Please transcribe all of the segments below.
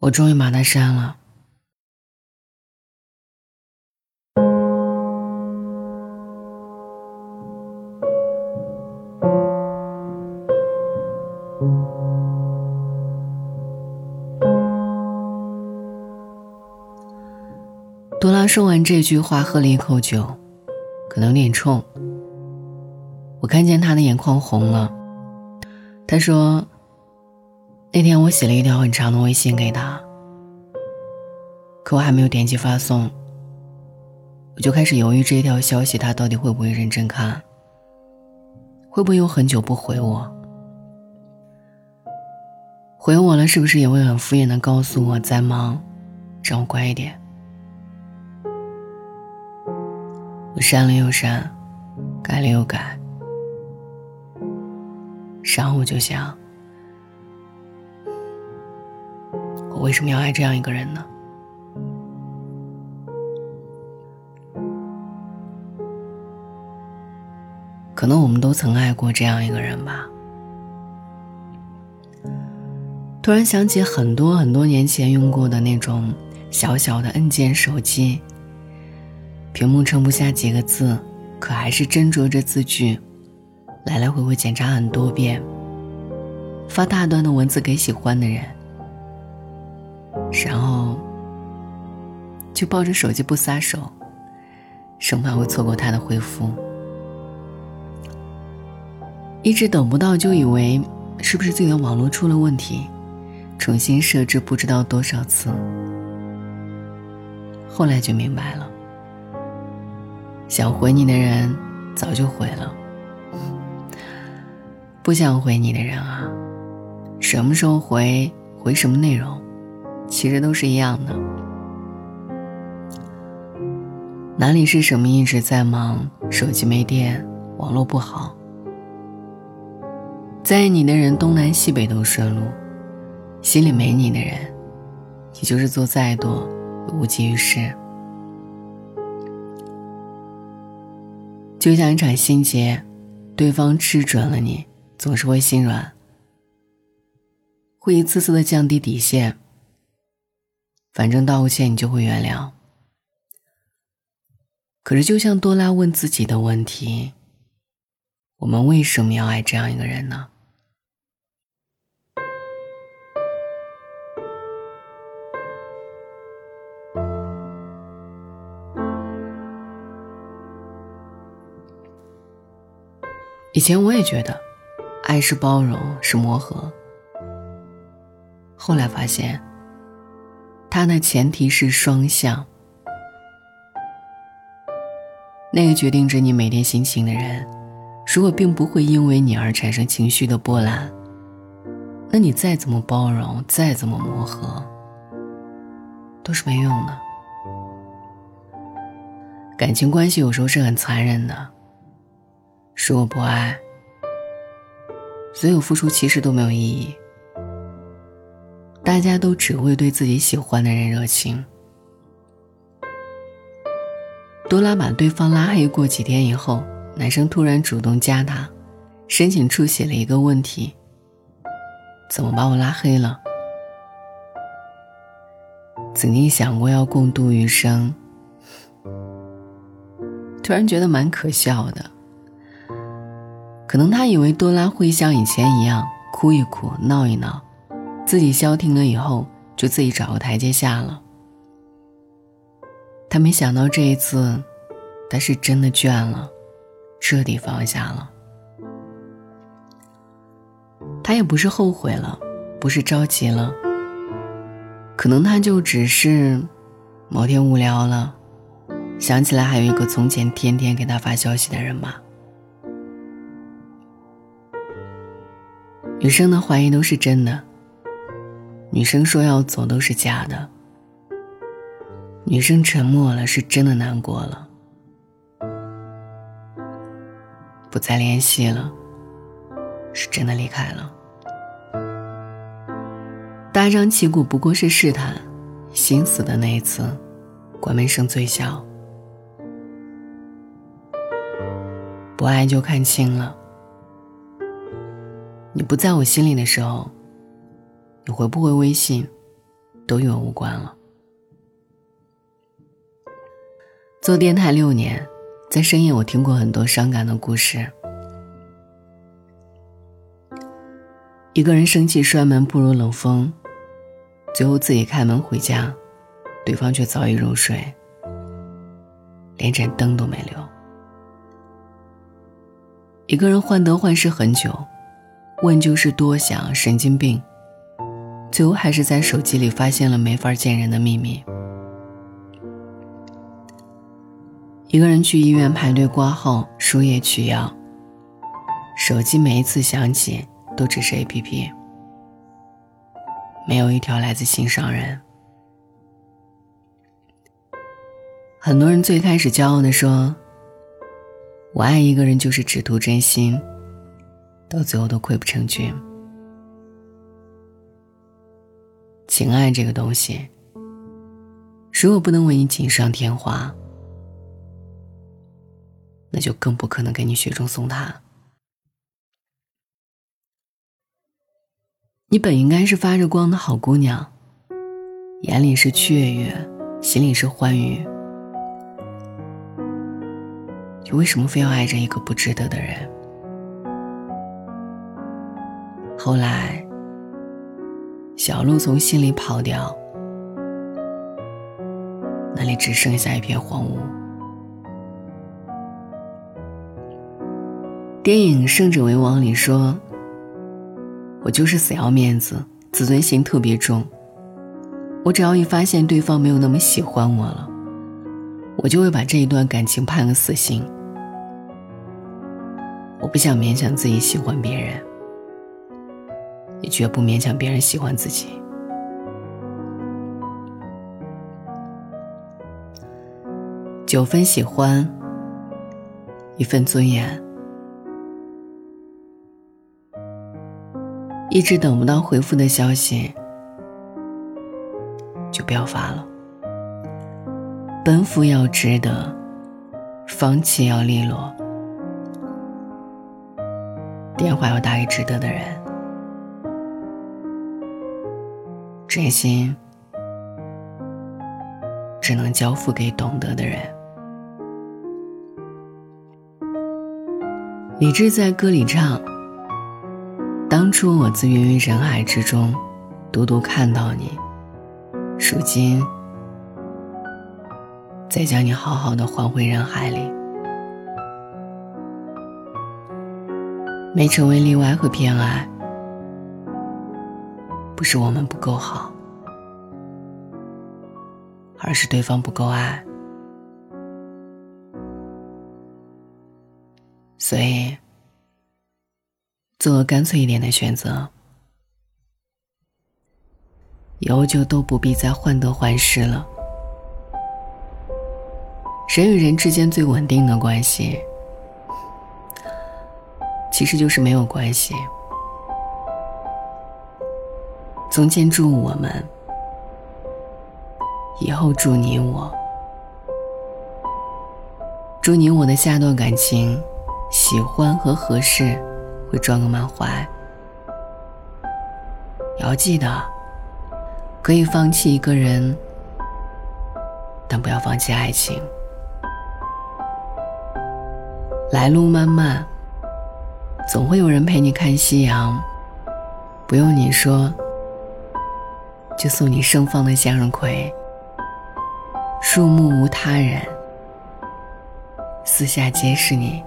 我终于把他删了。多拉说完这句话，喝了一口酒，可能有点冲。我看见他的眼眶红了。他说：“那天我写了一条很长的微信给他，可我还没有点击发送，我就开始犹豫这条消息他到底会不会认真看，会不会有很久不回我？回我了是不是也会很敷衍的告诉我在忙，让我乖一点？”我删了又删，改了又改，然后我就想，我为什么要爱这样一个人呢？可能我们都曾爱过这样一个人吧。突然想起很多很多年前用过的那种小小的按键手机。屏幕撑不下几个字，可还是斟酌着字句，来来回回检查很多遍。发大段的文字给喜欢的人，然后就抱着手机不撒手，生怕会错过他的回复。一直等不到，就以为是不是自己的网络出了问题，重新设置不知道多少次。后来就明白了。想回你的人早就回了，不想回你的人啊，什么时候回，回什么内容，其实都是一样的。哪里是什么一直在忙，手机没电，网络不好，在意你的人东南西北都顺路，心里没你的人，你就是做再多，也无济于事。就像一场心结，对方吃准了你，总是会心软，会一次次的降低底线。反正道个歉，你就会原谅。可是，就像多拉问自己的问题：我们为什么要爱这样一个人呢？以前我也觉得，爱是包容，是磨合。后来发现，它的前提是双向。那个决定着你每天心情的人，如果并不会因为你而产生情绪的波澜，那你再怎么包容，再怎么磨合，都是没用的。感情关系有时候是很残忍的。是我不爱，所有付出其实都没有意义。大家都只会对自己喜欢的人热情。多拉把对方拉黑过几天以后，男生突然主动加她，申请处写了一个问题：怎么把我拉黑了？曾经想过要共度余生，突然觉得蛮可笑的。可能他以为多拉会像以前一样哭一哭、闹一闹，自己消停了以后就自己找个台阶下了。他没想到这一次，他是真的倦了，彻底放下了。他也不是后悔了，不是着急了，可能他就只是某天无聊了，想起来还有一个从前天天给他发消息的人吧。女生的怀疑都是真的，女生说要走都是假的，女生沉默了是真的难过了，不再联系了是真的离开了，大张旗鼓不过是试探，心死的那一次，关门声最小，不爱就看清了。你不在我心里的时候，你回不回微信，都与我无关了。做电台六年，在深夜我听过很多伤感的故事。一个人生气摔门不如冷风，最后自己开门回家，对方却早已入睡，连盏灯都没留。一个人患得患失很久，问就是多想，神经病。最后还是在手机里发现了没法见人的秘密。一个人去医院排队挂号、输液、取药，手机每一次响起都只是 APP，没有一条来自心上人。很多人最开始骄傲的说：“我爱一个人就是只图真心”，到最后都溃不成军。情爱这个东西，如果不能为你锦上添花，那就更不可能给你雪中送炭。你本应该是发着光的好姑娘，眼里是雀跃，心里是欢愉，你为什么非要爱着一个不值得的人？后来，小鹿从心里跑掉，那里只剩下一片荒芜。电影《胜者为王》里说：“我就是死要面子，自尊心特别重。我只要一发现对方没有那么喜欢我了，我就会把这一段感情判个死刑。我不想勉强自己喜欢别人，也绝不勉强别人喜欢自己。九分喜欢，一份尊严。”一直等不到回复的消息，就不要发了。奔赴要值得，放弃要利落，电话要打给值得的人，真心只能交付给懂得的人。李志在歌里唱。当初我自芸于人海之中，独独看到你，如今再将你好好的还回人海里，没成为例外和偏爱，不是我们不够好，而是对方不够爱，所以。做个干脆一点的选择，以后就都不必再患得患失了。人与人之间最稳定的关系，其实就是没有关系。从前祝我们，以后祝你我，祝你我的下段感情，喜欢和合适。会装个满怀，要记得，可以放弃一个人，但不要放弃爱情。来路漫漫，总会有人陪你看夕阳，不用你说，就送你盛放的向日葵。树木无他人，四下皆是你。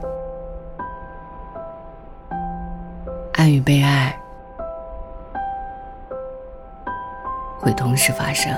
爱与被爱会同时发生。